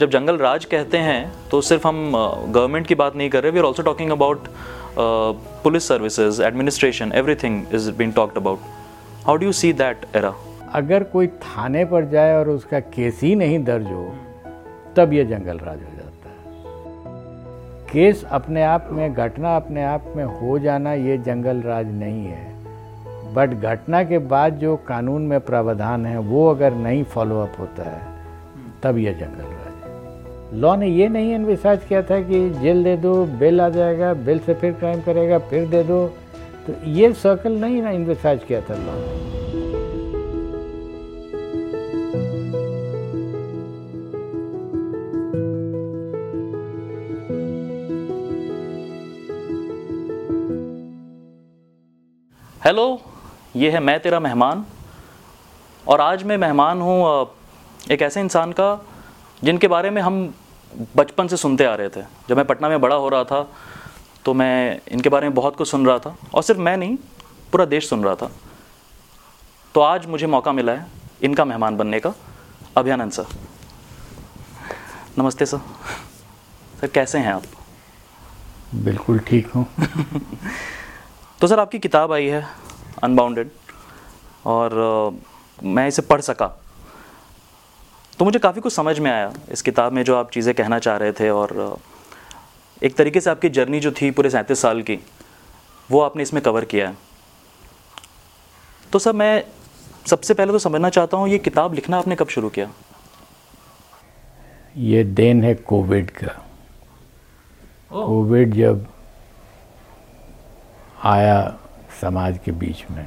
जब जंगल राज कहते हैं तो सिर्फ़ हम गवर्नमेंट की बात नहीं कर रहे we are also talking about police services administration everything is been talked about how do you see that era अगर कोई थाने पर जाए और उसका केस ही नहीं दर्ज हो, तब ये जंगल राज हो जाता है। केस अपने आप में, घटना अपने आप में हो जाना ये जंगल राज नहीं है। बट घटना के बाद जो कानून में प्रावधान है, वो अगर नहीं फॉलो अप होता है, तब यह जंगल लॉ ने ये नहीं इन्विसाइज किया था कि जेल दे दो, बेल आ जाएगा, बेल से फिर क्राइम करेगा, फिर दे दो। तो ये सर्कल नहीं ना इन्विसाइज किया था लॉ ने। हेलो ये है मैं तेरा मेहमान। और आज मैं मेहमान हूँ एक ऐसे इंसान का, जिनके बारे में हम बचपन से सुनते आ रहे थे। जब मैं पटना में बड़ा हो रहा था तो मैं इनके बारे में बहुत कुछ सुन रहा था और सिर्फ़ मैं नहीं पूरा देश सुन रहा था। तो आज मुझे मौका मिला है इनका मेहमान बनने का अभियानंद सर। नमस्ते सर। सर कैसे हैं आप? बिल्कुल ठीक हूँ। तो सर आपकी किताब आई है अनबाउंडेड और मैं इसे पढ़ सका। तो मुझे काफ़ी कुछ समझ में आया इस किताब में जो आप चीज़ें कहना चाह रहे थे और एक तरीके से आपकी जर्नी जो थी पूरे सैंतीस साल की वो आपने इसमें कवर किया है। तो सर मैं सबसे पहले तो समझना चाहता हूँ ये किताब लिखना आपने कब शुरू किया? ये देन है कोविड का। कोविड जब आया समाज के बीच में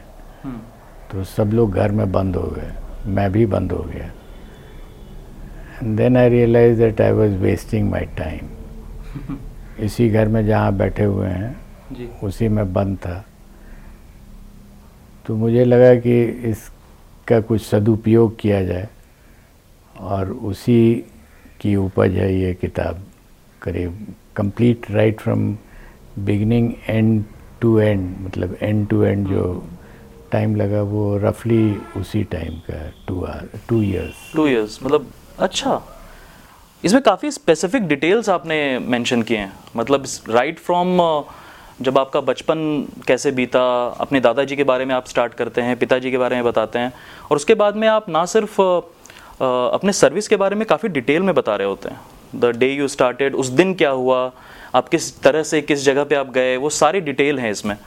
तो सब लोग घर में बंद हो गए मैं भी बंद हो गया। And then I realize that I was wasting my time इसी घर में जहाँ बैठे हुए हैं जी। उसी में बंद था। तो मुझे लगा कि इसका कुछ सदुपयोग किया जाए और उसी की उपज है ये किताब करीब complete right from beginning end to end मतलब एंड टू एंड जो टाइम लगा वो रफली उसी टाइम का two or two years two years मतलब अच्छा। इसमें काफ़ी स्पेसिफिक डिटेल्स आपने मेंशन किए हैं। मतलब राइट फ्रॉम जब आपका बचपन कैसे बीता अपने दादाजी के बारे में आप स्टार्ट करते हैं पिताजी के बारे में बताते हैं और उसके बाद में आप ना सिर्फ़ अ, अ, अपने सर्विस के बारे में काफ़ी डिटेल में बता रहे होते हैं। द डे यू स्टार्टेड उस दिन क्या हुआ आप किस तरह से किस जगह पे आप गए वो सारी डिटेल हैं इसमें।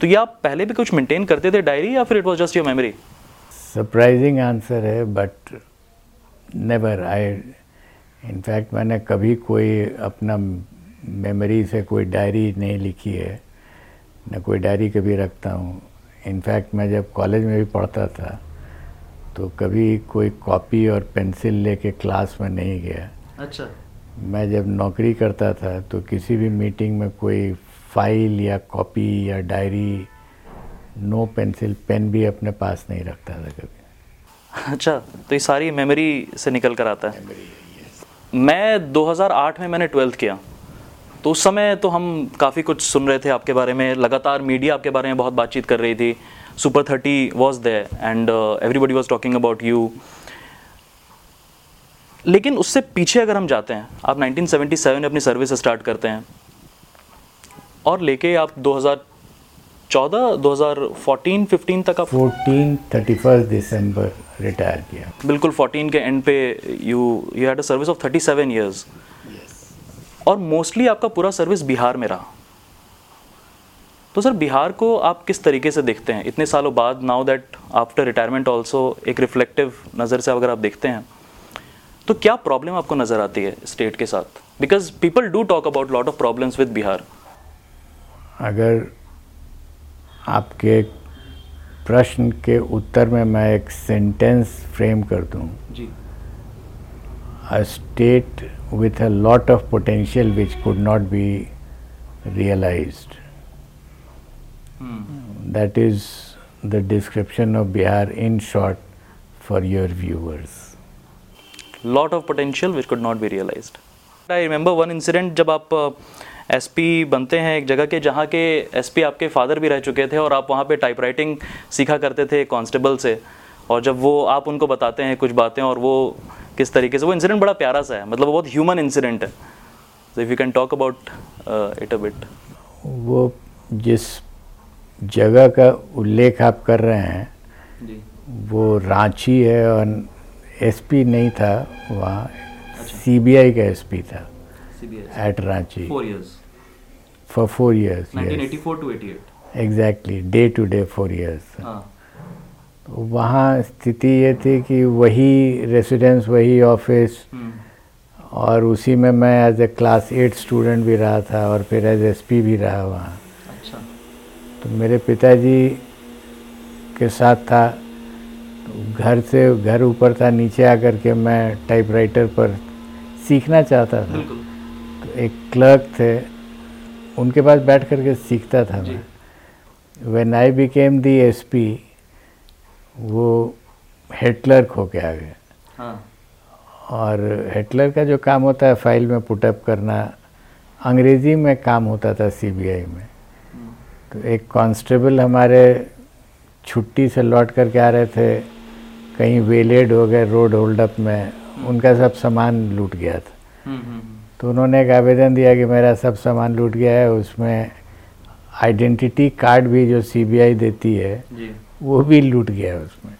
तो ये आप पहले भी कुछ मेंटेन करते थे डायरी या फिर it was just your memory surprising answer है but never I in fact मैंने कभी कोई अपना मेमोरी से कोई डायरी नहीं लिखी है। न कोई डायरी कभी रखता हूँ। इनफैक्ट मैं जब कॉलेज में भी पढ़ता था तो कभी कोई कॉपी और पेंसिल लेके क्लास में नहीं गया। अच्छा। मैं जब नौकरी करता था तो किसी भी मीटिंग में कोई फ़ाइल या कॉपी या डायरी नो पेंसिल पेन भी अपने पास नहीं रखता था कभी। अच्छा तो ये सारी मेमोरी से निकल कर आता है। मैं 2008 में मैंने ट्वेल्थ किया। तो उस समय तो हम काफ़ी कुछ सुन रहे थे आपके बारे में। लगातार मीडिया आपके बारे में बहुत बातचीत कर रही थी। Super Thirty was there and everybody was talking about you लेकिन उससे पीछे अगर हम जाते हैं, आप 1977 में अपनी सर्विस स्टार्ट करते हैं, और लेके आप 2014 2014 15 तक आप 14 31 दिसंबर रिटायर किया। बिल्कुल 14 के एंड पे you you had a service of 37 years और मोस्टली आपका पूरा सर्विस बिहार में रहा। तो सर बिहार को आप किस तरीके से देखते हैं? इतने सालों बाद now that after retirement also एक रिफ्लेक्टिव नज़र से अगर आप देखते हैं तो क्या प्रॉब्लम आपको नज़र आती है स्टेट के साथ? Because people do talk about lot of problems with Bihar. अगर आपके प्रश्न के उत्तर में मैं एक सेंटेंस फ्रेम कर दूँ। A state with a lot of potential which could not be realize that is the description of Bihar in short for your viewers lot of potential which could not be realize I remember one incident जब आप uh, S P बनते हैं एक जगह के जहाँ के S P आपके फादर भी रह चुके थे और आप वहाँ पे टाइपराइटिंग सीखा करते थे कांस्टेबल से। और जब वो आप उनको बताते हैं कुछ बातें और वो किस तरीके से वो इंसिडेंट बड़ा प्यारा सा है मतलब बहुत ह्यूमन इंसिडेंट है। So if you can talk about it a bit वो जिस जगह का उल्लेख आप कर रहे हैं जी। वो रांची है और एसपी नहीं था वहाँ सीबीआई का एसपी था। CBI at Ranchi 4 years for four years 1984 to 88 exactly day to day four years हाँ। तो वहाँ स्थिति ये थी कि वही रेसिडेंस वही ऑफ़िस हम्म, और उसी में मैं as a class eight student भी रहा था और फिर एज एसपी भी रहा वहाँ। अच्छा। तो मेरे पिताजी के साथ था। घर से घर ऊपर था नीचे आकर के मैं टाइपराइटर पर सीखना चाहता था। बिल्कुल। एक क्लर्क थे उनके पास बैठ करके सीखता था। मैं। When I became the S P वो हेड क्लर्क होके आ गए। हाँ। और हेड क्लर्क का जो काम होता है फ़ाइल में पुटअप करना अंग्रेज़ी में काम होता था सीबीआई में। हम्म, तो एक कांस्टेबल हमारे छुट्टी से लौट करके आ रहे थे कहीं वेलेड हो गए रोड होल्डअप में उनका सब सामान लूट गया था। हम्म, हम्म, तो उन्होंने एक आवेदन दिया कि मेरा सब सामान लूट गया है उसमें आइडेंटिटी कार्ड भी जो सीबीआई देती है जी। वो भी लूट गया है उसमें।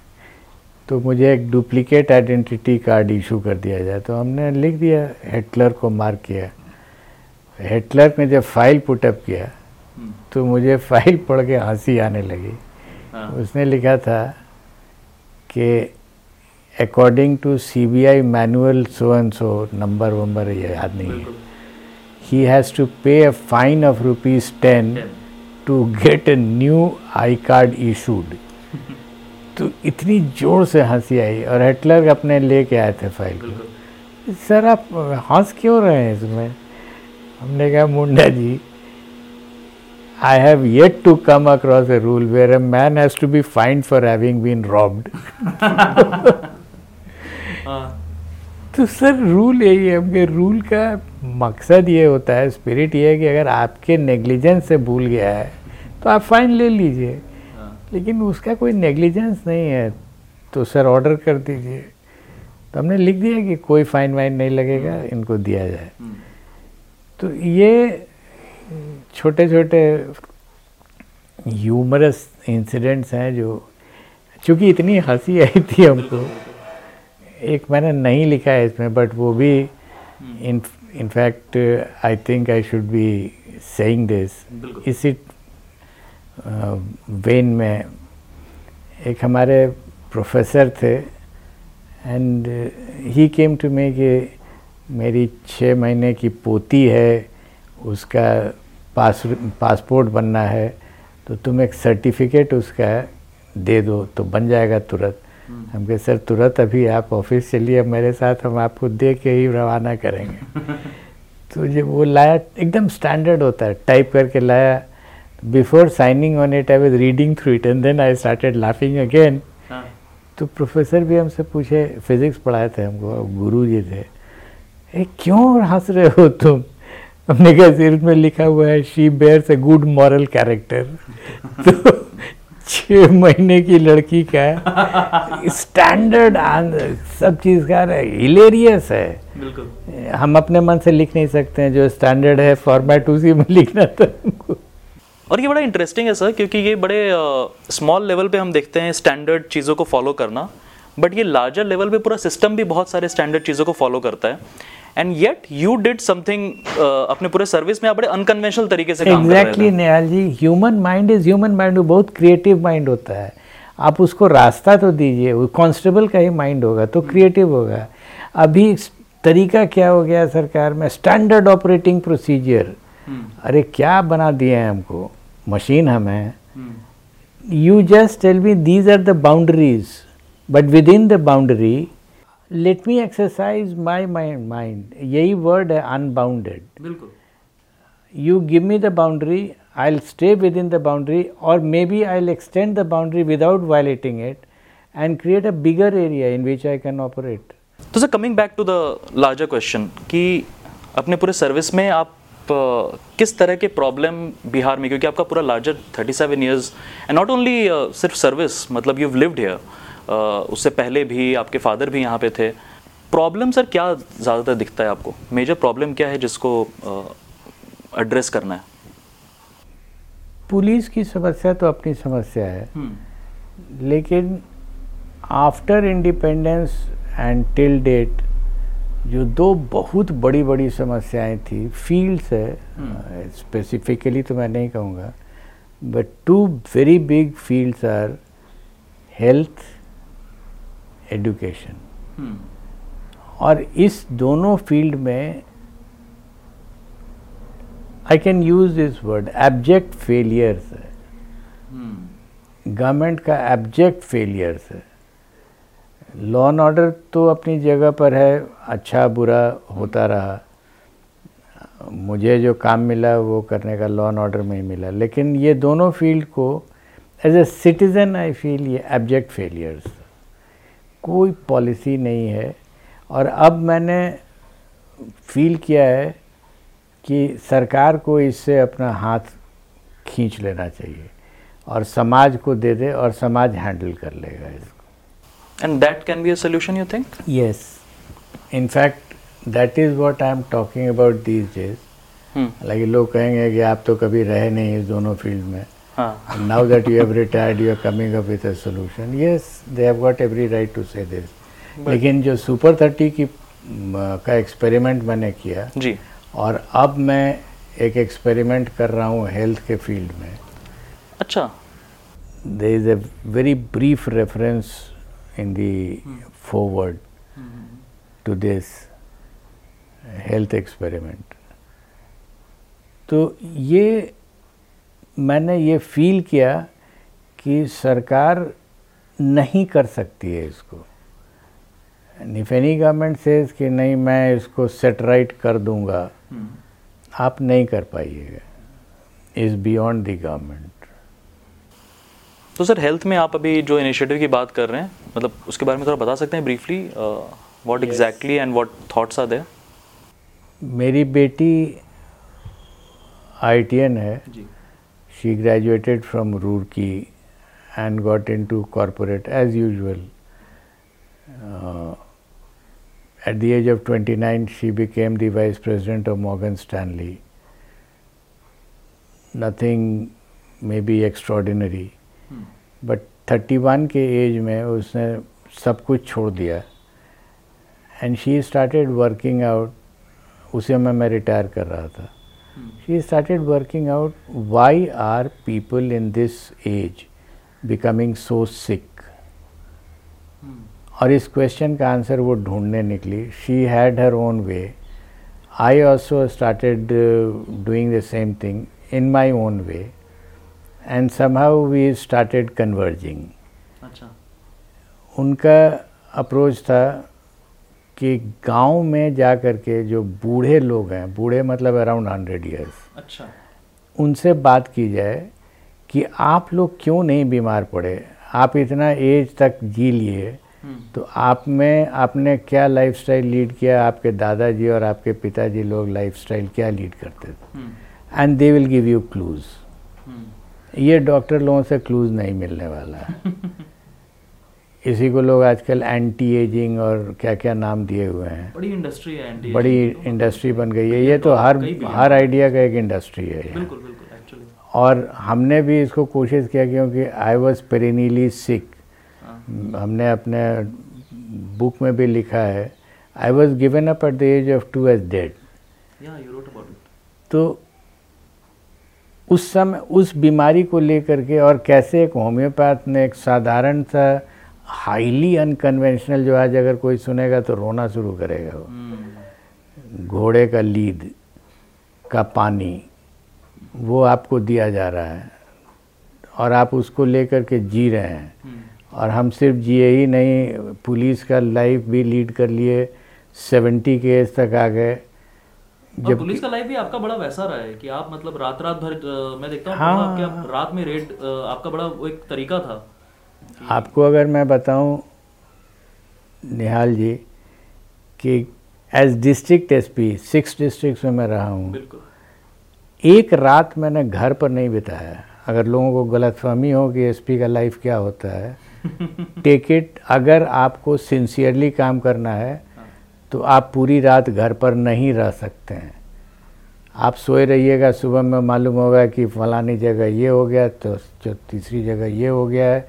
तो मुझे एक डुप्लीकेट आइडेंटिटी कार्ड इशू कर दिया जाए। तो हमने लिख दिया हेड क्लर्क को मार्क किया। हेड क्लर्क ने जब फ़ाइल पुटअप किया हम्म, तो मुझे फ़ाइल पढ़ के हँसी आने लगी। हाँ। उसने लिखा था कि according to C B I manual so and so number वंबर ये याद नहीं है। बिल्कुल। He has to pay a fine of rupees ten Ten. To get a new I card issued तो इतनी ज़ोर से हँसी आई और हेटलर अपने लेके आए थे फ़ाइल को। बिल्कुल। सर आप हंस क्यों रहे हैं इसमें? हमने कहा Munda ji I have yet to come across a rule where a man has to be fined for having been robbed हाँ तो सर रूल यही है हमके रूल का मकसद ये होता है स्पिरिट ये है कि अगर आपके नेग्लिजेंस से भूल गया है तो आप फाइन ले लीजिए। हाँ। लेकिन उसका कोई नेग्लिजेंस नहीं है तो सर ऑर्डर कर दीजिए। तो हमने लिख दिया कि कोई फाइन वाइन नहीं लगेगा इनको दिया जाए। हम्म, तो ये छोटे छोटे ह्यूमरस इंसिडेंट्स हैं जो चूँकि इतनी हँसी आई थी हमको एक मैंने नहीं लिखा है इसमें बट वो भी in in fact I think I should be saying this इसी वेन में एक हमारे प्रोफेसर थे एंड ही केम टू मे कि मेरी छः महीने की पोती है उसका पास पासपोर्ट बनना है तो तुम एक सर्टिफिकेट उसका दे दो तो बन जाएगा तुरंत। हम कहे सर तुरंत अभी आप ऑफ़िस चलिए मेरे साथ हम आपको दे के ही रवाना करेंगे। तो जब वो लाया एकदम स्टैंडर्ड होता है। टाइप करके लाया। Before signing on it I was reading through it and then I started laughing again तो प्रोफेसर भी हमसे पूछे फिजिक्स पढ़ाए थे हमको गुरु जी थे। ए क्यों हंस रहे हो तुम? हमने कहा सिर्फ़ में लिखा हुआ है she bears a good moral character तो छः महीने की लड़की का स्टैंडर्ड सब चीज़ का हिलेरियस है। बिल्कुल। हम अपने मन से लिख नहीं सकते हैं जो स्टैंडर्ड है फॉर्मेट उसी में लिखना था हमको। और ये बड़ा इंटरेस्टिंग है सर क्योंकि ये बड़े स्मॉल लेवल पे हम देखते हैं स्टैंडर्ड चीज़ों को फॉलो करना बट ये लार्जर लेवल पे पूरा सिस्टम भी बहुत सारे स्टैंडर्ड चीज़ों को फॉलो करता है। And yet you did something अपने पूरे सर्विस में आप बड़े अनकन्वेंशनल तरीके से काम exactly Nihal ji human mind is human mind वो बहुत क्रिएटिव माइंड होता है। आप उसको रास्ता तो दीजिए वो कांस्टेबल का ही माइंड होगा तो क्रिएटिव होगा। अभी तरीका क्या हो गया सरकार में? स्टैंडर्ड ऑपरेटिंग प्रोसीजर अरे क्या बना दिए हैं हमको? मशीन हमें you just tell me these are the boundaries but within the boundary let me exercise my mind mind यही वर्ड है अनबाउंडेड बिल्कुल। You give me the boundary I stay within the boundary और maybe I extend the boundary without violating it and create a bigger area in which I can operate तो sir coming back to the larger question कि अपने पूरे service में आप Uh, किस तरह के प्रॉब्लम बिहार में क्योंकि आपका पूरा larger thirty seven years and not only सिर्फ़ सर्विस मतलब यू लिव्ड हेयर उससे पहले भी आपके फादर भी यहाँ पे थे। प्रॉब्लम सर क्या ज़्यादातर दिखता है आपको? मेजर प्रॉब्लम क्या है जिसको एड्रेस करना है? पुलिस की समस्या तो अपनी समस्या है। हम्म। लेकिन after independence and till date जो दो बहुत बड़ी बड़ी समस्याएँ थी फील्ड्स है स्पेसिफिकली तो मैं नहीं कहूँगा but two very big fields are health education हम्म। और इस दोनों फ़ील्ड में I can use this word abject failures है। गवर्नमेंट का एब्जेक्ट फेलियर्स है। लॉ एंड ऑर्डर तो अपनी जगह पर है अच्छा बुरा होता रहा। मुझे जो काम मिला वो करने का लॉ एंड ऑर्डर में ही मिला। लेकिन ये दोनों फ़ील्ड को as a citizen I feel ये एब्जेक्ट फेलियर्स कोई पॉलिसी नहीं है। और अब मैंने फील किया है कि सरकार को इससे अपना हाथ खींच लेना चाहिए और समाज को दे दे और समाज हैंडल कर लेगा इसको। And that can be a solution you think yes fact that is what i am talking about these days. हालाँकि लोग कहेंगे कि आप तो कभी रहे नहीं इस दोनों फ़ील्ड में। Now that you have retired you are coming up with a solution yes they have got every right to say this लेकिन जो सुपर थर्टी की का एक्सपेरिमेंट मैंने किया जी। और अब मैं एक एक्सपेरिमेंट कर रहा हूँ हेल्थ के फ़ील्ड में। अच्छा। There is a very brief reference in the forward to this health experiment. तो ये मैंने ये फील किया कि सरकार नहीं कर सकती है इसको। इफ़ एनी गवर्नमेंट सेज कि नहीं मैं इसको सेटराइट कर दूँगा आप नहीं कर पाइएगा। इज़ बियॉन्ड द गवर्नमेंट तो सर हेल्थ में आप अभी जो इनिशिएटिव की बात कर रहे हैं मतलब उसके बारे में थोड़ा बता सकते हैं briefly what exactly and what thoughts are there मेरी बेटी IITian है। जी। she graduated from Roorkee and got into corporate as usual. Uh, at the age of 29, she became the vice president of Morgan Stanley. Nothing maybe extraordinary, but 31 के as में उसने सब कुछ छोड़ दिया and she started working out उसे में मैं रिटायर कर रहा था she started working out why are people in this age becoming so sick? और इस क्वेश्चन का आंसर वो ढूँढने निकली। She had her own way I also started doing the same thing in my own way and somehow we started converging अच्छा। उनका approach था कि गाँव में जा कर के जो बूढ़े लोग हैं बूढ़े मतलब अराउंड हंड्रेड ईयर्स अच्छा। उनसे बात की जाए कि आप लोग क्यों नहीं बीमार पड़े? आप इतना एज तक जी लिए तो आप में आपने क्या लाइफस्टाइल लीड किया? आपके दादाजी और आपके पिताजी लोग लाइफस्टाइल क्या लीड करते थे? And they will give you clues ये डॉक्टर लोगों से क्लूज नहीं मिलने वाला है। इसी को लोग आजकल एंटी एजिंग और क्या क्या नाम दिए हुए हैं। बड़ी इंडस्ट्री है एंटी बड़ी इंडस्ट्री बन गई है। ये तो हर हर आइडिया का एक इंडस्ट्री है बिल्कुल बिल्कुल एक्चुअली और हमने भी इसको कोशिश किया क्योंकि आई वॉज़ पेरिनीली सिक हमने अपने बुक में भी लिखा है। I was given up at the age of two as dead तो उस समय उस बीमारी को लेकर के और कैसे एक होम्योपैथ ने एक साधारण सा हाईली अनकन्वेंशनल जो आज अगर कोई सुनेगा तो रोना शुरू करेगा वो। घोड़े का लीद का पानी वो आपको दिया जा रहा है। और आप उसको लेकर के जी रहे हैं। और हम सिर्फ़ जिए ही नहीं पुलिस का लाइफ भी लीड कर लिए सेवेंटी के एज तक आ गए। जब पुलिस का लाइफ भी आपका बड़ा वैसा रहा है कि आप मतलब रात रात भर मैं देखता हूँ हाँ। आपके आप रात में रेड आपका बड़ा वो एक तरीका था। आपको अगर मैं बताऊँ निहाल जी कि as district SP six districts में मैं रहा हूँ बिल्कुल। एक रात मैंने घर पर नहीं बिताया। अगर लोगों को गलतफहमी हो कि एसपी का लाइफ क्या होता है टेक इट अगर आपको सिंसियरली काम करना है तो आप पूरी रात घर पर नहीं रह सकते हैं। आप सोए रहिएगा सुबह में मालूम होगा कि फलानी जगह ये हो गया तो जो तीसरी जगह ये हो गया है।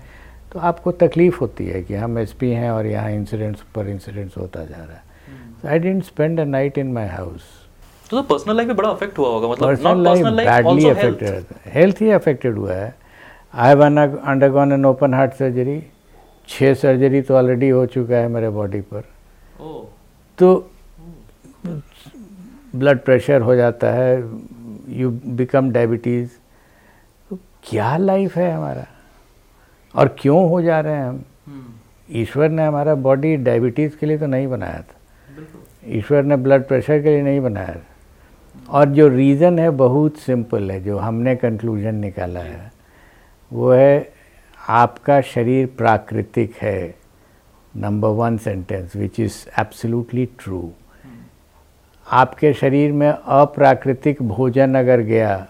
तो आपको तकलीफ़ होती है कि हम एसपी हैं और यहाँ इंसिडेंट्स पर इंसिडेंट्स होता जा रहा है। I didn't spend a night in my house तो पर्सनल लाइफ में बड़ा अफेक्ट हुआ होगा मतलब personal life badly affected health ही। अफेक्टेड हुआ है। I have undergone an open heart surgery छः सर्जरी तो ऑलरेडी हो चुका है मेरे बॉडी पर। तो ब्लड प्रेशर हो जाता है। यू बिकम डायबिटीज़ तो क्या लाइफ है हमारा? और क्यों हो जा रहे हैं हम? हम्म। ईश्वर ने हमारा बॉडी डायबिटीज़ के लिए तो नहीं बनाया था। ईश्वर ने ब्लड प्रेशर के लिए नहीं बनाया था। और जो रीज़न है बहुत सिंपल है जो हमने कंक्लूजन निकाला है वो है आपका शरीर प्राकृतिक है। Number one sentence which is absolutely true आपके शरीर में अप्राकृतिक भोजन अगर गया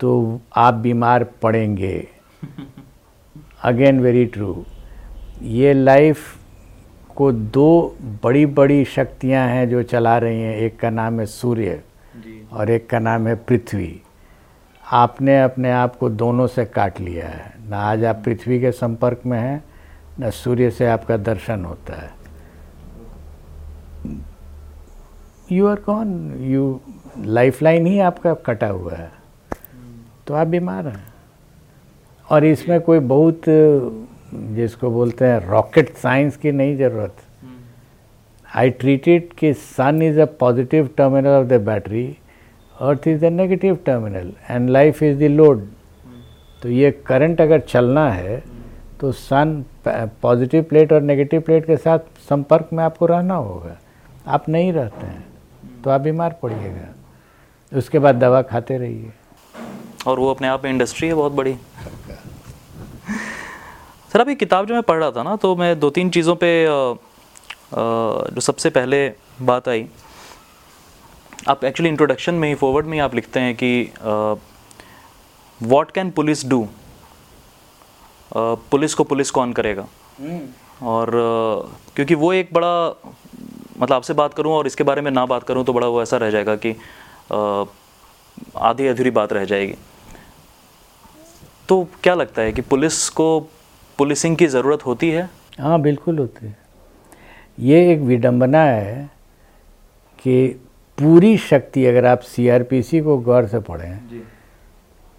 तो आप बीमार पड़ेंगे। अगेन वेरी ट्रू ये लाइफ को दो बड़ी बड़ी शक्तियाँ हैं जो चला रही हैं। एक का नाम है सूर्य और एक का नाम है पृथ्वी। आपने अपने आप को दोनों से काट लिया है। ना आज आप पृथ्वी के संपर्क में हैं न सूर्य से आपका दर्शन होता है। यू आर कौन यू लाइफ लाइन ही आपका कटा हुआ है। तो आप बीमार हैं। और इसमें कोई बहुत जिसको बोलते हैं रॉकेट साइंस की नहीं ज़रूरत। आई ट्रीट इट कि sun is a positive terminal of the battery earth is the negative terminal and life is the load तो ये करंट अगर चलना है तो सन पॉजिटिव प्लेट और नेगेटिव प्लेट के साथ संपर्क में आपको रहना होगा। आप नहीं रहते हैं तो आप बीमार पड़िएगा। उसके बाद दवा खाते रहिए। और वो अपने आप में इंडस्ट्री है बहुत बड़ी। सर अभी किताब जो मैं पढ़ रहा था ना तो मैं दो तीन चीज़ों पे जो सबसे पहले बात आई। आप एक्चुअली इंट्रोडक्शन में ही फॉरवर्ड में ही आप लिखते हैं कि what can police do police को पुलिस कौन करेगा? हम्म। और uh, क्योंकि वो एक बड़ा मतलब आपसे बात करूँ और इसके बारे में ना बात करूँ तो बड़ा वो ऐसा रह जाएगा कि uh, आधी अधूरी बात रह जाएगी। तो क्या लगता है कि पुलिस को पुलिसिंग की ज़रूरत होती है? हाँ बिल्कुल होती है। ये एक विडंबना है कि पूरी शक्ति अगर आप सीआरपीसी को गौर से पढ़ें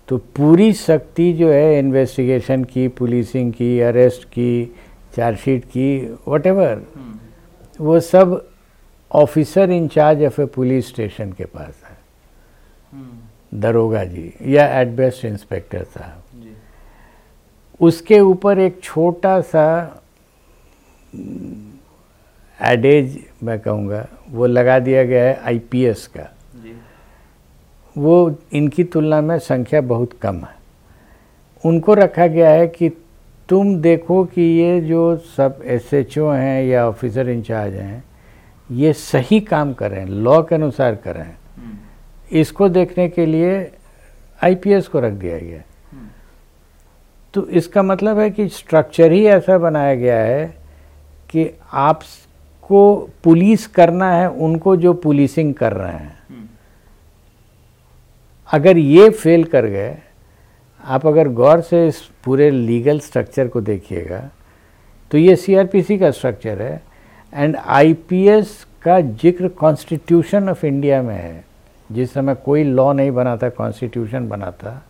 तो पूरी शक्ति जो है इन्वेस्टिगेशन की पुलिसिंग की अरेस्ट की चार्जशीट की वट हम्म। वो सब officer in-charge of a police station के पास है। हम्म। दरोगा जी या एट बेस्ट इंस्पेक्टर साहब। उसके ऊपर एक छोटा सा एडेज मैं कहूँगा वो लगा दिया गया है आईपीएस का वो इनकी तुलना में संख्या बहुत कम है उनको रखा गया है कि तुम देखो कि ये जो सब एसएचओ हैं या ऑफिसर इंचार्ज हैं ये सही काम कर रहे हैं लॉ के अनुसार कर रहे हैं हम्म। इसको देखने के लिए आईपीएस को रख दिया गया हम्म। तो इसका मतलब है कि स्ट्रक्चर ही ऐसा बनाया गया है कि आपको पुलिस करना है उनको जो पुलिसिंग कर रहे हैं। अगर ये फेल कर गए आप अगर गौर से इस पूरे लीगल स्ट्रक्चर को देखिएगा तो ये सीआरपीसी का स्ट्रक्चर है एंड आईपीएस का ज़िक्र कॉन्स्टिट्यूशन ऑफ़ इंडिया में है। जिस समय कोई लॉ नहीं बना था कॉन्स्टिट्यूशन बना था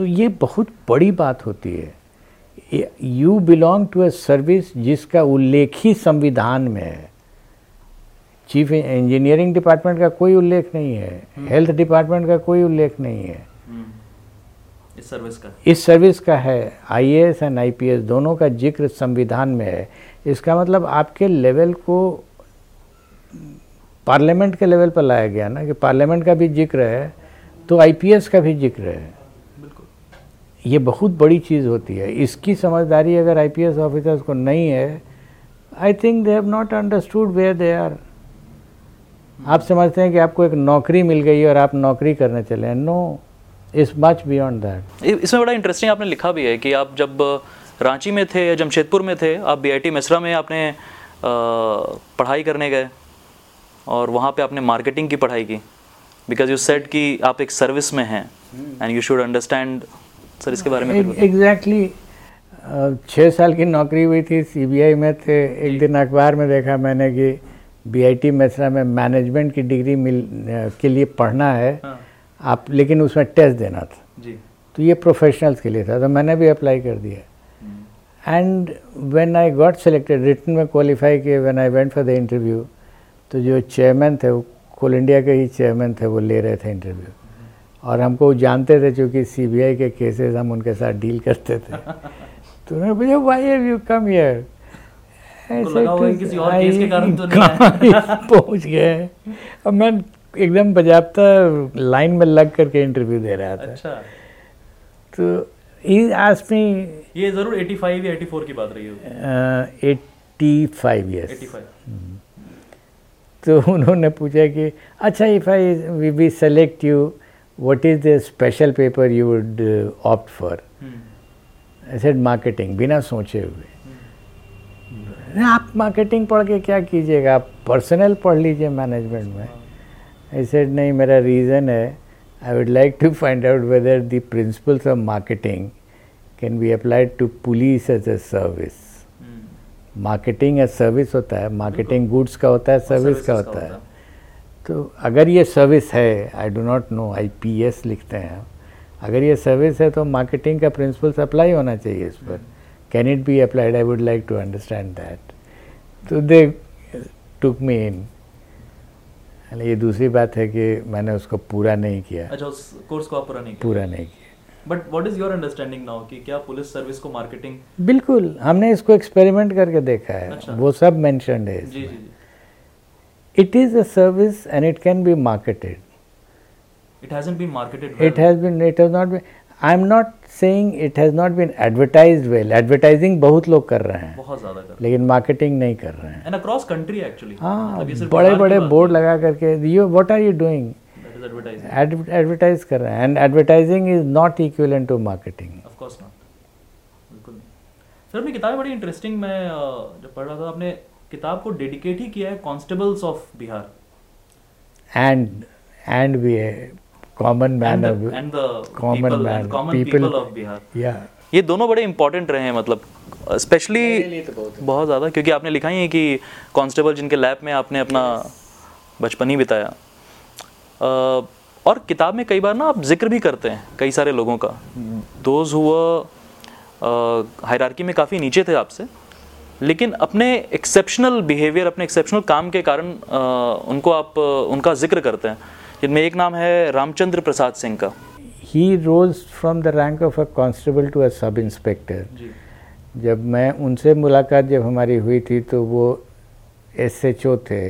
तो ये बहुत बड़ी बात होती है। You belong to a service जिसका उल्लेख ही संविधान में है। चीफ इंजीनियरिंग डिपार्टमेंट का कोई उल्लेख नहीं है। हेल्थ हम्म। डिपार्टमेंट का कोई उल्लेख नहीं है। हम्म। इस सर्विस का। इस सर्विस का है। आईएएस एंड आईपीएस दोनों का ज़िक्र संविधान में है। इसका मतलब आपके लेवल को पार्लियामेंट के लेवल पर लाया गया ना कि पार्लियामेंट का भी ज़िक्र है तो आईपीएस का भी ज़िक्र है। ये बहुत बड़ी चीज़ होती है। इसकी समझदारी अगर आईपीएस ऑफिसर्स को नहीं है I think they have not understood where they are आप समझते हैं कि आपको एक नौकरी मिल गई और आप नौकरी करने चले हैं। No is much beyond that इसमें बड़ा इंटरेस्टिंग आपने लिखा भी है कि आप जब रांची में थे या जमशेदपुर में थे आप बी आई मिश्रा में आपने पढ़ाई करने गए और वहाँ पे आपने मार्केटिंग की पढ़ाई की। बिकॉज़ यू सेट कि आप एक सर्विस में हैं। And you should understand sir इसके बारे में एग्जैक्टली exactly, छः साल की नौकरी हुई थी सीबीआई में थे। एक दिन अखबार में देखा मैंने कि बीआईटी मेसरा में मैनेजमेंट की डिग्री मिल के लिए पढ़ना है। हाँ। आप लेकिन उसमें टेस्ट देना था। जी। तो ये प्रोफेशनल्स के लिए था तो मैंने भी अप्लाई कर दिया। And when I got selected written में क्वालिफाई किए when I went for the interview तो जो चेयरमैन थे वो कोल इंडिया के ही चेयरमैन थे वो ले रहे थे इंटरव्यू और हमको जानते थे क्योंकि सीबीआई के केसेस हम उनके साथ डील करते थे। तो उन्होंने पूछा why have you come here पहुँच गए। अब मैं एकदम बजाबता लाइन में लग करके इंटरव्यू दे रहा था। अच्छा। तो ही आस्क्ड मी ये ज़रूर 85 या 84 की बात रही है एट्टी फाइव ईयर्स तो उन्होंने पूछा कि अच्छा if I we we select you what is the special paper you would opt for I said marketing बिना सोचे हुए। Hmm. आप मार्केटिंग पढ़ के क्या कीजिएगा? आप पर्सनल पढ़ लीजिए मैनेजमेंट में। आई सेड नहीं मेरा रीज़न है। I would like to find out whether the principles of marketing can be applied to police as a service. Marketing as service होता है। मार्केटिंग गुड्स का होता है सर्विस का होता है। तो अगर ये सर्विस है I do not know I P S लिखते हैं अगर ये सर्विस है तो मार्केटिंग का प्रिंसिपल्स अप्लाई होना चाहिए इस पर। Can it be applied I would like to understand that तो दे टुक मी इन ये दूसरी बात है कि मैंने उसको पूरा नहीं किया। अच्छा उस कोर्स को आप पूरा नहीं किया? पूरा नहीं किया। But what is your understanding now कि क्या पुलिस सर्विस को मार्केटिंग बिल्कुल हमने इसको एक्सपेरिमेंट करके देखा है। अच्छा। वो सब मेंशनड है जी जी। It is a service and it can be marketed it hasn't been marketed well. it has been it has not been I am not saying it has not been advertise well advertising बहुत लोग कर रहे हैं। बहुत ज़्यादा कर लेकिन marketing नहीं कर रहे हैं। एंड अक्रॉस कंट्री एक्चुअली हाँ बड़े बड़े बोर्ड लगा करके you what are you doing advertise कर रहे हैं। And advertising is not equal to marketing of course not बिल्कुल सर अपनी किताब बड़ी इंटरेस्टिंग मैं जब पढ़ रहा था आपने किताब को डेडिकेट ही किया है constables of Bihar and and भी common man and the common man people of Bihar या ये दोनों बड़े इंपॉर्टेंट रहे हैं मतलब स्पेशली तो बहुत, बहुत ज़्यादा क्योंकि आपने लिखा ही है कि कांस्टेबल जिनके लैब में आपने अपना बचपन ही बिताया। और किताब में कई बार ना आप ज़िक्र भी करते हैं कई सारे लोगों का। दोज हुआ हायरार्की में काफ़ी नीचे थे आपसे। लेकिन अपने एक्सेप्शनल बिहेवियर अपने एक्सेप्शनल काम के कारण उनको आप उनका ज़िक्र करते हैं। जिनमें एक नाम है रामचंद्र प्रसाद सिंह का। He rose from the rank of a constable to a sub inspector जब मैं उनसे मुलाकात जब हमारी हुई थी तो वो एस एच ओ थे।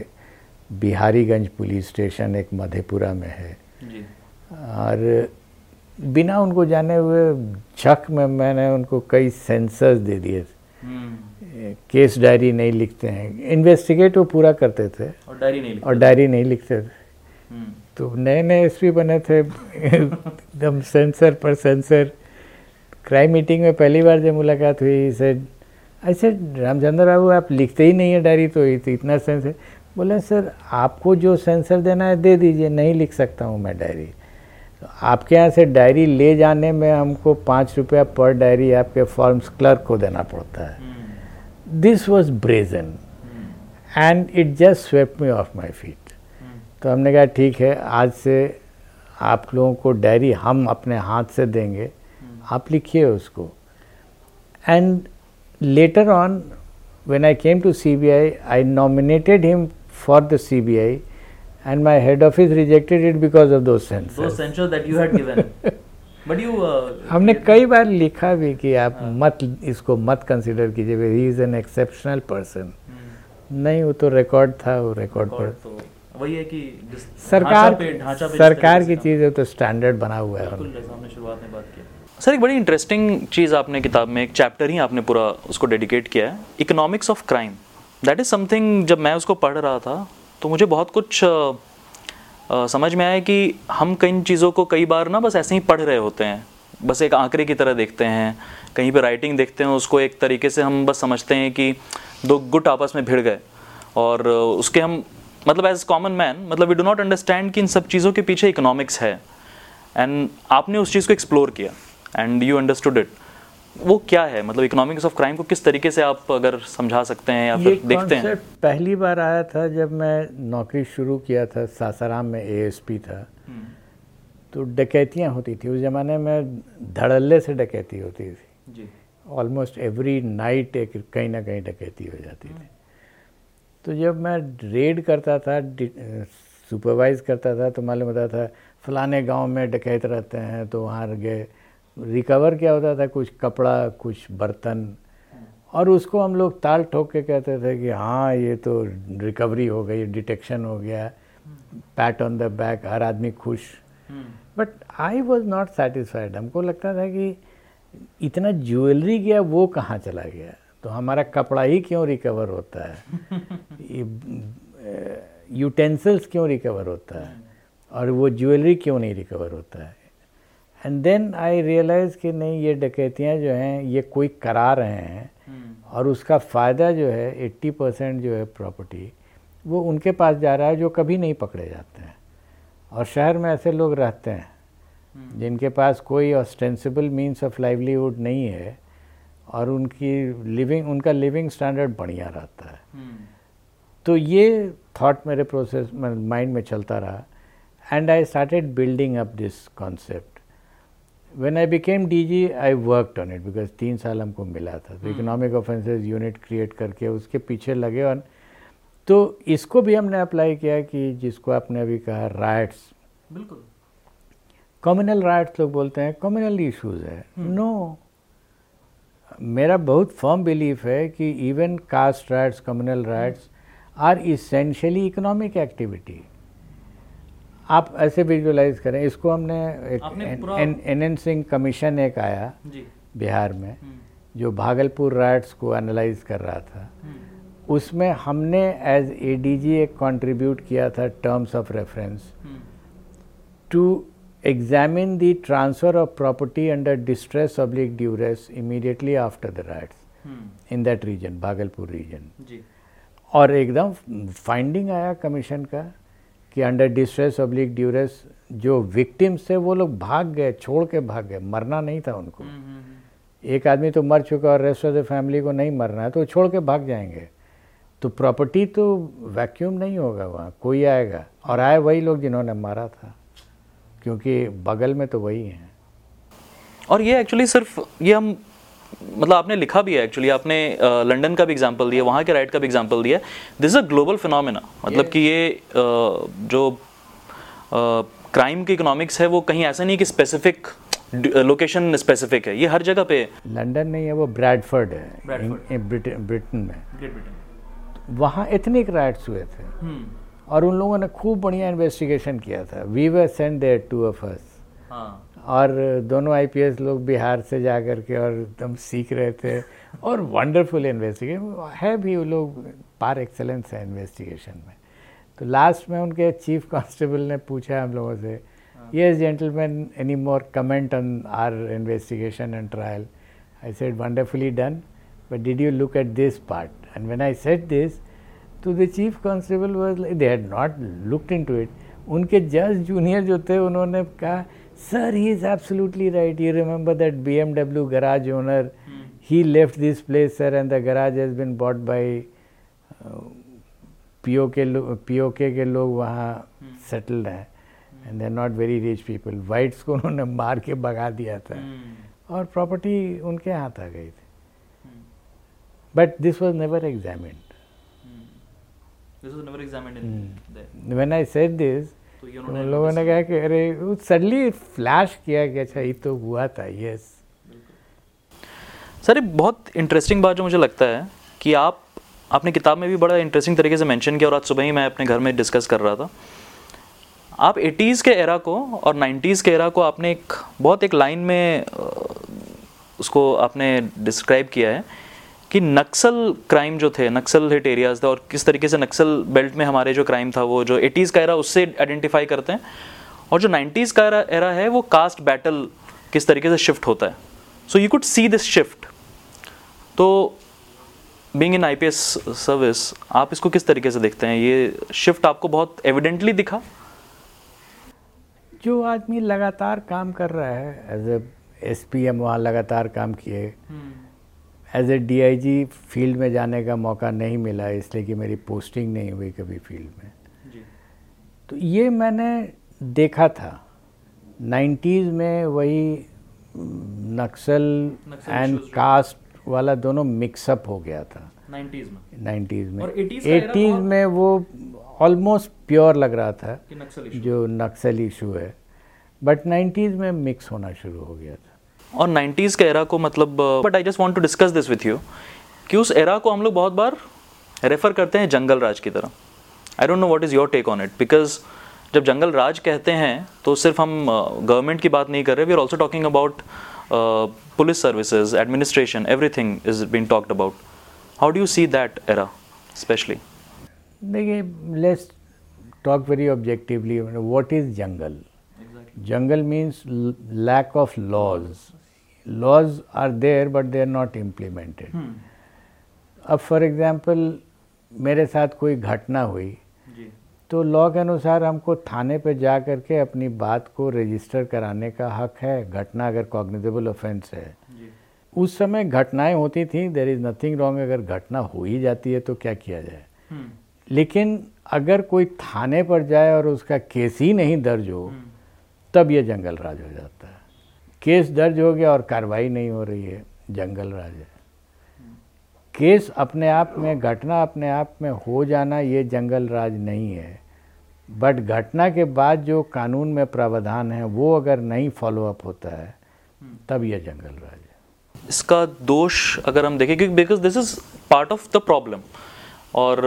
बिहारीगंज पुलिस स्टेशन एक मधेपुरा में है। जी। और बिना उनको जाने हुए झक में मैंने उनको कई सेंसर्स दे दिए। हम्म। केस डायरी नहीं लिखते हैं। इन्वेस्टिगेट वो पूरा करते थे। और डायरी नहीं लिखते। और डायरी नहीं लिखते थे। हम्म। तो नए नए एसपी बने थे। एकदम सेंसर पर सेंसर। क्राइम मीटिंग में पहली बार जब मुलाकात हुई सेड ऐसे रामचंद्र बाबू आप लिखते ही नहीं है डायरी तो इतना सेंसर बोले सर आपको जो सेंसर देना है दे दीजिए नहीं लिख सकता हूँ मैं डायरी। तो आपके यहाँ से डायरी ले जाने में हमको पाँच रुपया पर डायरी आपके फॉर्म्स क्लर्क को देना पड़ता है। This was brazen and it just swept me off my feet तो हमने कहा ठीक है आज से आप लोगों को डायरी हम अपने हाथ से देंगे। आप लिखिए उसको. And later on when I came to C B I I nominated him for the C B I and my head office rejected it because of those sense But you. Uh, हमने कई बार लिखा भी कि आप हाँ. मत इसको मत कंसिडर कीजिए he is an exceptional person नहीं वो तो रिकॉर्ड था वो रिकॉर्ड पर तो वही है कि सरकार पे पे सरकार की चीज़ है तो स्टैंडर्ड बना हुआ है हमने शुरुआत में बात किया सर एक बड़ी इंटरेस्टिंग चीज़ आपने किताब में एक चैप्टर ही आपने पूरा उसको डेडिकेट किया है economics of crime that is something जब मैं उसको पढ़ रहा था तो मुझे बहुत कुछ आ, समझ में आया कि हम कई चीज़ों को कई बार ना बस ऐसे ही पढ़ रहे होते हैं। बस एक आंकड़े की तरह देखते हैं, कहीं पे राइटिंग देखते हैं, उसको एक तरीके से हम बस समझते हैं कि दो गुट आपस में भिड़ गए। और उसके हम मतलब एज कॉमन मैन मतलब वी डू नॉट अंडरस्टैंड कि इन सब चीज़ों के पीछे इकोनॉमिक्स है। एंड आपने उस चीज़ को एक्सप्लोर किया। एंड यू अंडरस्टूड इट वो क्या है? मतलब इकोनॉमिक्स ऑफ़ क्राइम को किस तरीके से आप अगर समझा सकते हैं या फिर देखते हैं? पहली बार आया था जब मैं नौकरी शुरू किया था सासाराम में एएसपी था। हम्म। तो डकैतियाँ होती थी। उस ज़माने में धड़ल्ले से डकैती होती थी। ऑलमोस्ट एवरी नाइट एक कहीं ना कहीं डकैती हो जाती थी। तो जब मैं रेड करता था सुपरवाइज करता था तो मालूम होता था फलाने गाँव में डकैत रहते हैं तो वहाँ गए रिकवर क्या होता था? कुछ कपड़ा कुछ बर्तन। और उसको हम लोग ताल ठोक के कहते थे कि हाँ ये तो रिकवरी हो गई डिटेक्शन हो गया। पैट ऑन द बैक हर आदमी खुश। But I was not satisfied हमको लगता था कि इतना ज्वेलरी गया वो कहाँ चला गया? तो हमारा कपड़ा ही क्यों रिकवर होता है? यूटेंसिल्स क्यों रिकवर होता है? और वो ज्वेलरी क्यों नहीं रिकवर होता है? एंड देन आई रियलाइज़ कि नहीं ये डकैतियाँ जो हैं ये कोई करा रहे हैं hmm. और उसका फ़ायदा जो है 80 परसेंट जो है प्रॉपर्टी वो उनके पास जा रहा है जो कभी नहीं पकड़े जाते हैं और शहर में ऐसे लोग रहते हैं hmm. जिनके पास कोई ऑस्टेंसिबल मीन्स ऑफ़ लाइवलीहुड नहीं है और उनकी लिविंग उनका लिविंग स्टैंडर्ड बढ़िया रहता है hmm. तो ये थॉट मेरे प्रोसेस माइंड में चलता रहा and I started building up this concept when I became D G I worked on it because तीन साल हमको मिला था। तो इकोनॉमिक ऑफेंसेज यूनिट क्रिएट करके उसके पीछे लगे और तो इसको भी हमने अप्लाई किया कि जिसको आपने अभी कहा राइट्स बिल्कुल। कम्युनल राइट्स लोग बोलते हैं कम्युनल इश्यूज़ है। No hmm. मेरा बहुत फर्म बिलीफ है कि even caste riots communal riots are essentially economic activity आप ऐसे विजुअलाइज करें इसको हमने एक एन एन सिंह कमीशन एक आया बिहार में हम्म। जो भागलपुर राइट्स को एनालाइज कर रहा था। हम्म। उसमें हमने एज ए डी जी एक कॉन्ट्रीब्यूट किया था terms of reference to examine the transfer of property under distress oblique duress immediately after the riots in that region Bhagalpur region और एकदम फाइंडिंग आया कमीशन का। कि अंडर डिस्ट्रेस ऑब्लिक ड्यूरेस जो victims थे वो लोग भाग गए छोड़ के भाग गए मरना नहीं था उनको। हम्म, हम्म, हम्म। एक आदमी तो मर चुका और रेस्ट ऑफ़ द फैमिली को नहीं मरना है तो छोड़ के भाग जाएँगे। तो प्रॉपर्टी तो वैक्यूम नहीं होगा वहाँ कोई आएगा। और आए वही लोग जिन्होंने मारा था क्योंकि बगल में तो वही हैं। और ये एक्चुअली सिर्फ़ ये हम मतलब आपने लिखा भी है एक्चुअली आपने लंदन का भी एग्जांपल दिया वहाँ के राइट का भी एग्जांपल दिया। This is a global phenomena मतलब कि ये जो क्राइम की इकोनॉमिक्स है वो कहीं ऐसा नहीं कि स्पेसिफिक लोकेशन स्पेसिफिक है। ये हर जगह पे लंदन नहीं है वो ब्रैडफर्ड है। ब्रिटेन में। वहाँ एथनिक राइट्स हुए थे। hmm. और उन लोगों ने खूब बढ़िया इन्वेस्टिगेशन किया था। We were sent there two of us और दोनों आईपीएस लोग बिहार से जा कर के और एकदम सीख रहे थे और वंडरफुल इन्वेस्टिगेशन है भी वो लोग पार एक्सेलेंस है इन्वेस्टिगेशन में। तो लास्ट में उनके चीफ कांस्टेबल ने पूछा हम लोगों से yes gentleman any more comment on our investigation and trial I said wonderfully done but did you look at this part and when I said this to the chief constable was they had not looked into it उनके जज junior जो थे, उन्होंने कहा Sir, he is absolutely right. You remember that BMW garage owner? Hmm. He left this place, sir, and the garage has been bought by uh, POK, POK के लोग वहाँ settled हैं and they are not very rich people whites को उन्होंने मार के भगा दिया था hmm. और प्रॉपर्टी उनके हाथ आ गई थी but this was never examined This was never examined in mm. When I said this, तो उन लोगों ने कहा कि अरे सडनली फ्लैश किया कि अच्छा ये तो हुआ था यस सर एक बहुत इंटरेस्टिंग बात जो मुझे लगता है कि आप आपने किताब में भी बड़ा इंटरेस्टिंग तरीके से मेंशन किया और आज सुबह ही मैं अपने घर में डिस्कस कर रहा था। आप एटीज़ के एरा को और नाइन्टीज़ के एरा को आपने एक बहुत एक लाइन में उसको आपने डिस्क्राइब किया है। कि नक्सल क्राइम जो थे नक्सल हिट एरियाज़ थे और किस तरीके से नक्सल बेल्ट में हमारे जो क्राइम था वो जो एटीज़ का एरा उससे आइडेंटिफाई करते हैं। और जो नाइन्टीज़ का एरा है वो कास्ट बैटल किस तरीके से शिफ्ट होता है। So you could see this shift to being in IPS service आप इसको किस तरीके से देखते हैं? ये शिफ्ट आपको बहुत एविडेंटली दिखा। जो आदमी लगातार काम कर रहा है as a S P M वहाँ लगातार काम किए। As a D I G field में जाने का मौका नहीं मिला इसलिए कि मेरी पोस्टिंग नहीं हुई कभी फ़ील्ड में। जी। तो ये मैंने देखा था। नाइन्टीज़ में वही नक्सल एंड कास्ट वाला दोनों मिक्सअप हो गया था। 90s में। नाइन्टीज़ में। और 80s का era एटीज़ में वो ऑलमोस्ट प्योर लग रहा था कि नक्सल जो नक्सल इशू है। बट नाइन्टीज़ में मिक्स होना शुरू हो गया था। और 90s के एरा को मतलब but I just want to discuss this with you कि उस एरा को हम लोग बहुत बार रेफर करते हैं जंगल राज की तरह। I don't know what is your take on it because जब जंगल राज कहते हैं तो सिर्फ़ हम गवर्नमेंट की बात नहीं कर रहे we are also talking about police services administration everything is been talked about how do you see that era specially देखिए let's talk very objectively what is jungle jungle? Means lack of laws. Laws are there but they are not implemented. अब for example मेरे साथ कोई घटना हुई तो law के अनुसार हमको थाने पे जा करके अपनी बात को रजिस्टर कराने का हक है। घटना अगर कॉग्निजेबल ऑफेंस है। उस समय घटनाएँ होती थी देर इज़ नथिंग रॉन्ग अगर घटना हो ही जाती है तो क्या किया जाए? लेकिन अगर कोई थाने पर जाए और उसका केस ही नहीं दर्ज हो तब ये जंगल राज हो जाता। केस दर्ज हो गया और कार्रवाई नहीं हो रही है, जंगल राज है। केस अपने आप में, घटना अपने आप में हो जाना ये जंगल राज नहीं है। बट घटना के बाद जो कानून में प्रावधान है, वो अगर नहीं फॉलो अप होता है, तब यह जंगल राज है। इसका दोष अगर हम देखें, क्योंकि because this is part of the problem और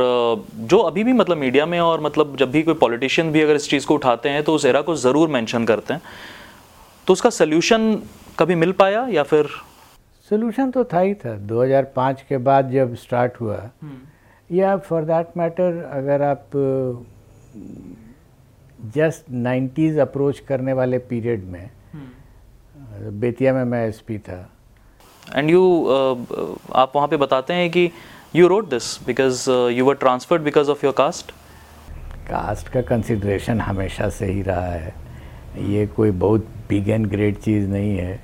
जो अभी भी मतलब मीडिया में और मतलब जब भी कोई पॉलिटिशियन भी अगर इस चीज़ को उठाते हैं तो उस एरा को ज़रूर मेंशन करते हैं। तो उसका सोल्यूशन कभी मिल पाया या फिर? सोल्यूशन तो था ही था। 2005 के बाद जब स्टार्ट हुआ या फॉर दैट मैटर अगर आप जस्ट 90s अप्रोच करने वाले पीरियड में अ, बेतिया में मैं एसपी था। एंड यू uh, आप वहाँ पे बताते हैं कि you wrote this because you were transferred because of your caste caste का कंसिड्रेशन हमेशा से ही रहा है। ये कोई बहुत बिग एंड ग्रेट चीज़ नहीं है।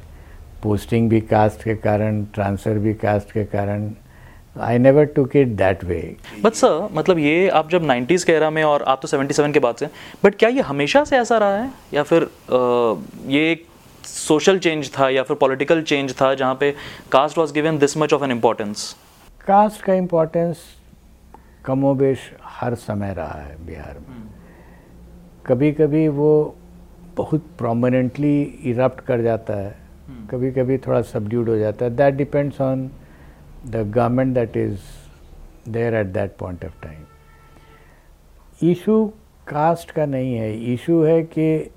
पोस्टिंग भी कास्ट के कारण ट्रांसफ़र भी कास्ट के कारण I never took it that way but sir मतलब ये आप जब 90s के एरा में और आप तो 77 के बाद से बट क्या ये हमेशा से ऐसा रहा है? या फिर अ, ये एक सोशल चेंज था या फिर पॉलिटिकल चेंज था जहाँ पे caste was given this much of an importance caste का इम्पोर्टेंस कमोबेश हर समय रहा है बिहार में। कभी कभी वो बहुत प्रोमिनेंटली इरप्ट कर जाता है। कभी कभी थोड़ा सबड्यूड हो जाता है। That depends on the government that is there at that point of time issue caste का नहीं है। इशू है कि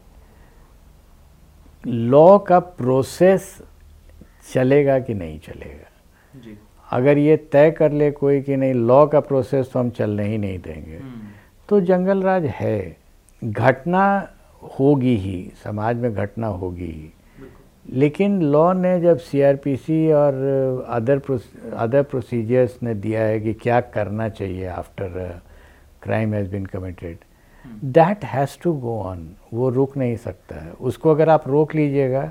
लॉ का प्रोसेस चलेगा कि नहीं चलेगा। जी। अगर ये तय कर ले कोई कि नहीं लॉ का प्रोसेस तो हम चलने ही नहीं देंगे। तो जंगल राज है। घटना होगी ही, समाज में घटना होगी ही। लेकिन लॉ ने जब सीआरपीसी और अदर अदर प्रोसीजर्स ने दिया है कि क्या करना चाहिए after crime has been committed that has to go on वो रुक नहीं सकता है। उसको अगर आप रोक लीजिएगा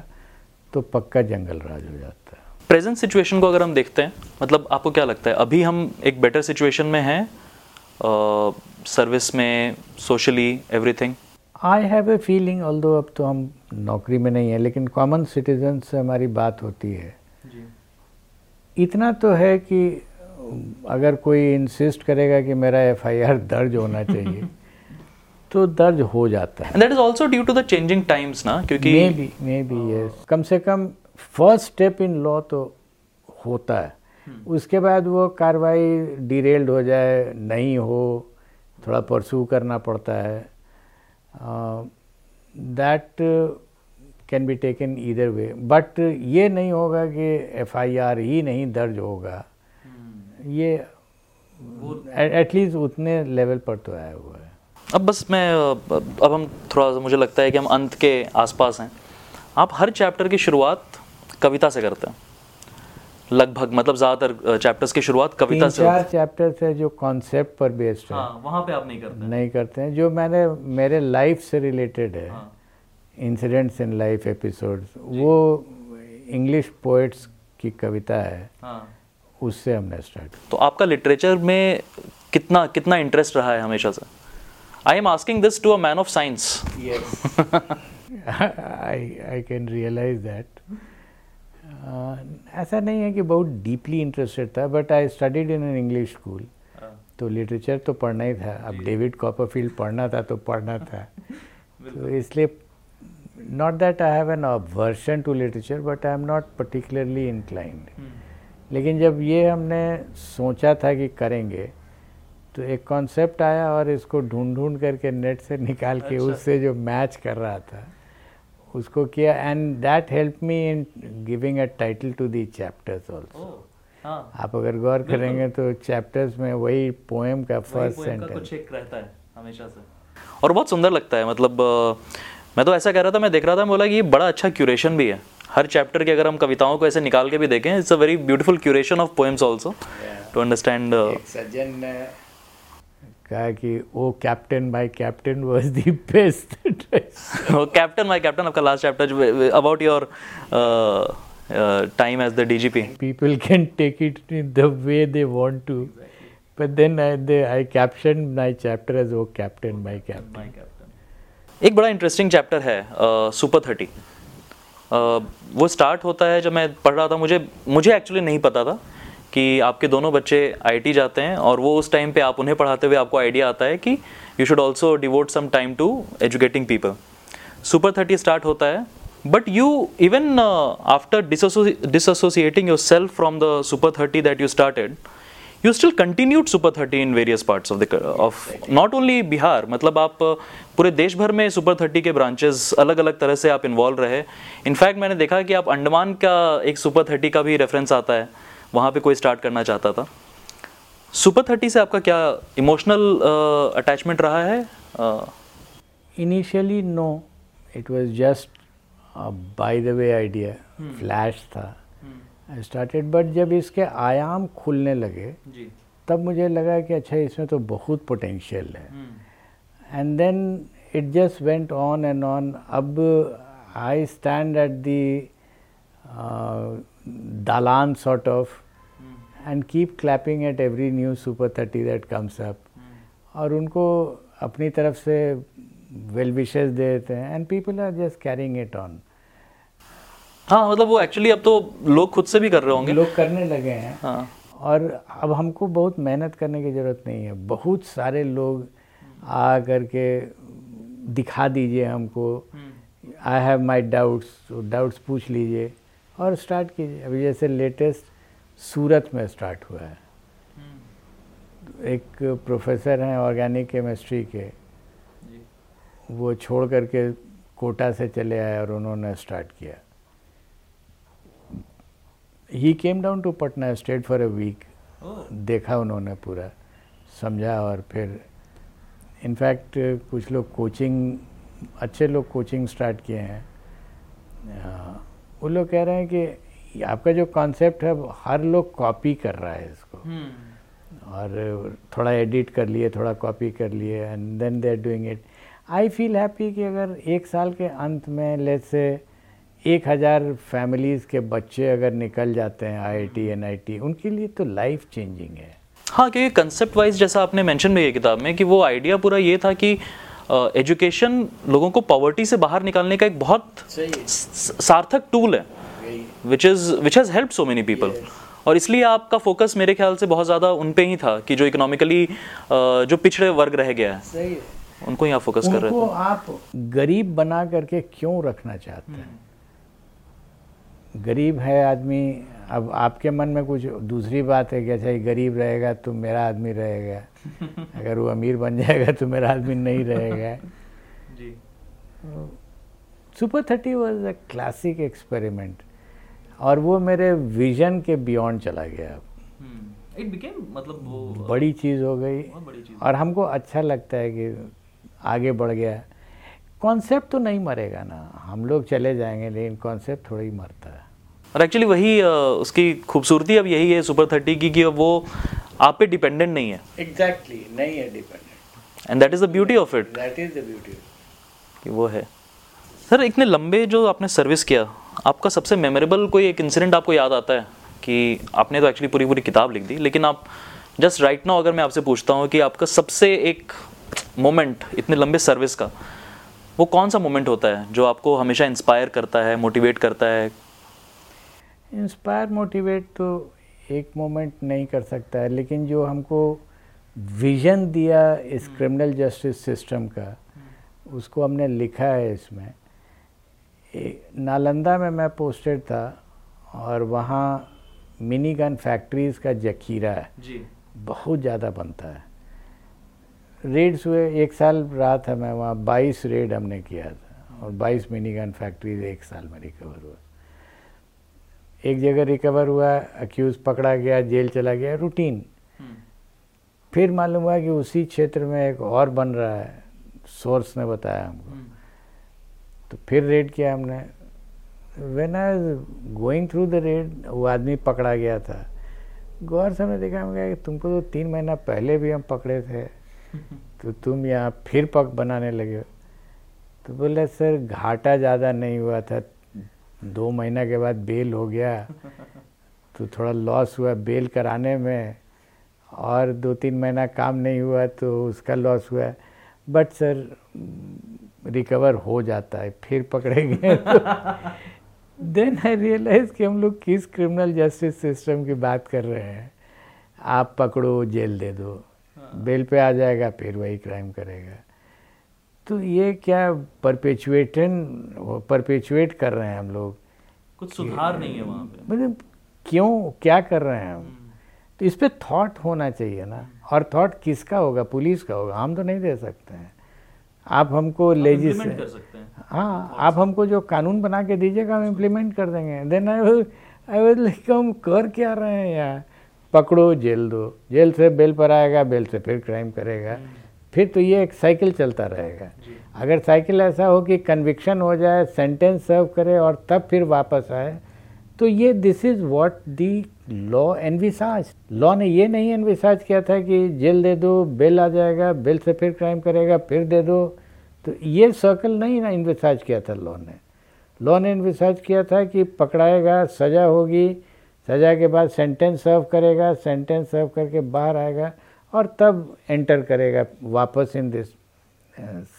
तो पक्का जंगल राज हो जाता है। प्रेजेंट सिचुएशन को अगर हम देखते हैं मतलब आपको क्या लगता है? अभी हम एक बेटर सिचुएशन में हैं सर्विस में socially everything I have a feeling although अब तो हम नौकरी में नहीं है लेकिन कॉमन सिटीजन से हमारी बात होती है। जी। इतना तो है कि अगर कोई इंसिस्ट करेगा कि मेरा एफआईआर दर्ज होना चाहिए तो दर्ज हो जाता है। That is also due to the changing times ना क्योंकि maybe maybe yes कम से कम फ़र्स्ट स्टेप इन लॉ तो होता है। उसके बाद वो कार्रवाई डिरेल्ड हो जाए नहीं हो थोड़ा परसू करना पड़ता है। That can be taken either way but ये नहीं होगा कि एफआईआर ही नहीं दर्ज होगा। ये एटलीस्ट उतने लेवल पर तो आया हुआ है। अब बस मैं अब हम थोड़ा सा मुझे लगता है कि हम अंत के आसपास हैं। आप हर चैप्टर की शुरुआत कविता से करते हैं। लगभग मतलब ज़्यादातर चैप्टर्स की शुरुआत कविता से चार चैप्टर्स है जो कॉन्सेप्ट पर बेस्ड है। हाँ वहाँ पे आप नहीं करते। नहीं करते हैं। जो मैंने मेरे लाइफ से रिलेटेड है हाँ। इंसिडेंट्स इन लाइफ एपिसोड्स वो इंग्लिश पोएट्स की कविता है। हाँ। उससे हमने स्टार्ट तो आपका लिटरेचर में कितना कितना इंटरेस्ट रहा है हमेशा से? I am asking this to a man of science I I can realise that ऐसा नहीं है कि बहुत डीपली इंटरेस्टेड था but I studied in an English school तो लिटरेचर तो पढ़ना ही था। अब डेविड कॉपरफील्ड पढ़ना था तो पढ़ना था। तो इसलिए not that I have an aversion to literature but I am not particularly inclined लेकिन जब ये हमने सोचा था कि करेंगे तो एक कॉन्सेप्ट आया और इसको ढूंढ ढूंढ करके नेट से निकाल के अच्छा। उससे जो मैच कर रहा था। उसको किया and that help me in giving a title to the chapters also आप अगर गौर करेंगे तो चैप्टर्स में वही पोएम का फ़र्स्ट सेंटेंस कुछ एक रहता है हमेशा से। और बहुत सुंदर लगता है मतलब मैं तो ऐसा कह रहा था मैं देख रहा था मैं बोला कि ये बड़ा अच्छा क्यूरेशन भी है। हर चैप्टर के अगर हम कविताओं को ऐसे निकाल के भी देखें it's a very beautiful curation of poems also to understand सज्जन कहा कि O captain my captain was the best captain my captain आपका last chapter about your time as the DGP people can take it in the way they want to but then I, they, I captioned my chapter as oh captain my captain. एक बड़ा interesting chapter है super uh, thirty वो start होता है जब मैं पढ़ रहा था मुझे मुझे एक्चुअली नहीं पता था कि आपके दोनों बच्चे आईटी जाते हैं और वो उस टाइम पे आप उन्हें पढ़ाते हुए आपको आइडिया आता है कि you should also devote some time to educating people super thirty start होता है but you even after dissociating yourself from the super thirty that you started you still continued super 30 in various parts of the, of not only Bihar मतलब आप पूरे देश भर में super 30 के branches अलग अलग तरह से आप इन्वॉल्व रहे। इनफैक्ट मैंने देखा कि आप अंडमान का एक सुपर 30 का भी रेफरेंस आता है। वहाँ पे कोई स्टार्ट करना चाहता था। सुपर 30 से आपका क्या इमोशनल अटैचमेंट रहा है? Initially no it it just just the way idea flash था। आई स्टार्टेड बट जब इसके आयाम खुलने लगे जी। तब मुझे लगा कि अच्छा इसमें तो बहुत पोटेंशियल है। And then it just went on and on अब I stand at the dalan sort of and keep clapping at every new super thirty that comes up और उनको अपनी तरफ़ से वेल विशेस दे देते हैं and people are just carrying it on हाँ मतलब वो एक्चुअली अब तो लोग खुद से भी कर रहे होंगे। लोग करने लगे हैं। हाँ। और अब हमको बहुत मेहनत करने की ज़रूरत नहीं है। बहुत सारे लोग आ करके दिखा दीजिए हमको। I have my doubts doubts पूछ लीजिए। और स्टार्ट कीजिए। अभी जैसे लेटेस्ट सूरत में स्टार्ट हुआ है। एक प्रोफेसर हैं ऑर्गेनिक केमिस्ट्री के। वो छोड़ करके कोटा से चले आए और उन्होंने स्टार्ट किया। He came down to Patna state for a week देखा उन्होंने पूरा समझा और फिर इनफैक्ट कुछ लोग कोचिंग अच्छे लोग कोचिंग स्टार्ट किए हैं। अ, वो लोग कह रहे हैं कि आपका जो कॉन्सेप्ट है हर लोग कॉपी कर रहा है इसको। और थोड़ा एडिट कर लिए थोड़ा कॉपी कर लिए and then they are doing it I feel happy कि अगर एक साल के अंत में लेट से एक हज़ार फैमिलीज़ के बच्चे अगर निकल जाते हैं आईआईटी एनआईटी उनके लिए तो लाइफ चेंजिंग है। हाँ क्योंकि कंसेप्ट वाइज जैसा आपने मेंशन भी किया किताब में कि वो आइडिया पूरा ये था कि एजुकेशन लोगों को पॉवर्टी से बाहर निकालने का एक बहुत सार्थक टूल है which is which has help so many people और इसलिए आपका फोकस मेरे ख्याल से बहुत ज़्यादा उन पे ही था कि जो इकोनॉमिकली जो पिछड़े वर्ग रह गया है उनको ही आप फोकस कर रहे थे। आप गरीब बना करके क्यों रखना चाहते हैं? गरीब है आदमी अब आपके मन में कुछ दूसरी बात है कि अच्छा ये गरीब रहेगा तो मेरा आदमी रहेगा। अगर वो अमीर बन जाएगा तो मेरा आदमी नहीं रहेगा। जी। Super thirty was a classic experiment और वो मेरे विजन के बियॉन्ड चला गया। इट बिकेम मतलब वो बड़ी चीज़ हो गई। चीज़। और हमको अच्छा लगता है कि आगे बढ़ गया। कॉन्सेप्ट तो नहीं मरेगा ना। हम लोग चले जाएँगे लेकिन कॉन्सेप्ट थोड़ा ही मरता है। और एक्चुअली वही उसकी खूबसूरती अब यही है सुपर थर्टी की कि अब वो आप पे डिपेंडेंट नहीं है। एग्जैक्टली नहीं है dependent and that is the beauty of it that is the beauty कि वो है। सर इतने लंबे जो आपने सर्विस किया आपका सबसे मेमोरेबल कोई एक इंसिडेंट आपको याद आता है? कि आपने तो एक्चुअली पूरी पूरी किताब लिख दी लेकिन आप जस्ट राइट नाउ अगर मैं आपसे पूछता हूँ कि आपका सबसे एक मोमेंट इतने लंबे सर्विस का वो कौन सा मोमेंट होता है जो आपको हमेशा इंस्पायर करता है मोटिवेट करता है? इंस्पायर मोटिवेट तो एक मोमेंट नहीं कर सकता है लेकिन जो हमको विजन दिया इस क्रिमिनल जस्टिस सिस्टम का उसको हमने लिखा है इसमें। नालंदा में मैं पोस्टेड था और वहाँ मिनी गन फैक्ट्रीज़ का जखीरा है। जी। बहुत ज़्यादा बनता है। रेड्स हुए एक साल रहा था मैं वहाँ बाईस रेड हमने किया था और बाईस मिनी गन फैक्ट्रीज एक साल में रिकवर हुआ एक जगह रिकवर हुआ अक्यूज पकड़ा गया जेल चला गया रूटीन फिर मालूम हुआ कि उसी क्षेत्र में एक और बन रहा है सोर्स ने बताया हमको। तो फिर रेड किया हमने। When I going through the raid वो आदमी पकड़ा गया था। गौर से हमने देखा कहा कि तुमको तो तीन महीना पहले भी हम पकड़े थे। तो तुम यहाँ फिर पक बनाने लगे हो। तो बोले सर घाटा ज़्यादा नहीं हुआ था दो महीना के बाद बेल हो गया तो थोड़ा लॉस हुआ बेल कराने में और दो तीन महीना काम नहीं हुआ तो उसका लॉस हुआ। बट सर रिकवर हो जाता है फिर पकड़ेंगे। देन आई रियलाइज़ कि हम लोग किस क्रिमिनल जस्टिस सिस्टम की बात कर रहे हैं। आप पकड़ो जेल दे दो। बेल पे आ जाएगा फिर वही क्राइम करेगा। तो ये क्या परपेचुएटन परपेचुएट कर रहे हैं हम लोग? कुछ सुधार नहीं है वहाँ पे। मतलब क्यों? क्या कर रहे हैं हम? तो इस पर थॉट होना चाहिए ना। और थॉट किसका होगा? पुलिस का होगा। हम तो नहीं दे सकते हैं। आप हमको लेजिस Implement कर सकते हैं। हाँ आप हमको जो कानून बना के दीजिएगा हम इम्प्लीमेंट कर देंगे। Then I I was like हम कर क्या रहे हैं यार? पकड़ो जेल दो। जेल से बेल पर आएगा बेल से फिर क्राइम करेगा। फिर तो ये एक साइकिल चलता रहेगा। अगर साइकिल ऐसा हो कि कन्विक्शन हो जाए सेंटेंस सर्व करे और तब फिर वापस आए तो ये this is what the law envisages law ने ये नहीं एनविसाज किया था कि जेल दे दो बेल आ जाएगा बेल से फिर क्राइम करेगा फिर दे दो। तो ये सर्कल नहीं ना इन्विसाज किया था लॉ ने। लॉ ने इन्विसाज किया था कि पकड़ाएगा सज़ा होगी सज़ा के बाद सेंटेंस सर्व करेगा सेंटेंस सर्व करके बाहर आएगा। और तब एंटर करेगा वापस इन दिस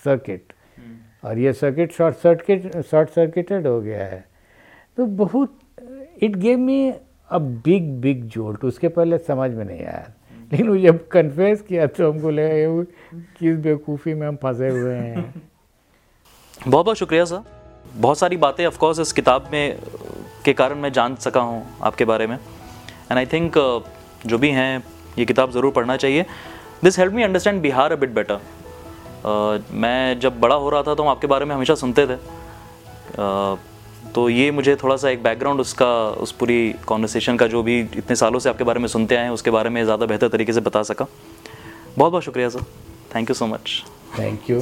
सर्किट और ये circuit short circuit short circuited हो गया है। तो बहुत it gave me a big big jolt उसके पहले समझ में नहीं आया। लेकिन वो जब कन्फेस किया तो हमको लगा किस बेवकूफ़ी में हम फंसे हुए हैं? बहुत बहुत शुक्रिया सर बहुत सारी बातें ऑफकोर्स इस किताब में के कारण मैं जान सका हूँ आपके बारे में। एंड आई थिंक जो भी हैं ये किताब ज़रूर पढ़ना चाहिए। This help me understand Bihar a bit better मैं जब बड़ा हो रहा था तो हम आपके बारे में हमेशा सुनते थे। uh, तो ये मुझे थोड़ा सा एक बैकग्राउंड उसका उस पूरी कॉन्वर्सेशन का जो भी इतने सालों से आपके बारे में सुनते आए हैं उसके बारे में ज़्यादा बेहतर तरीके से बता सका। बहुत बहुत शुक्रिया sir thank you so much thank you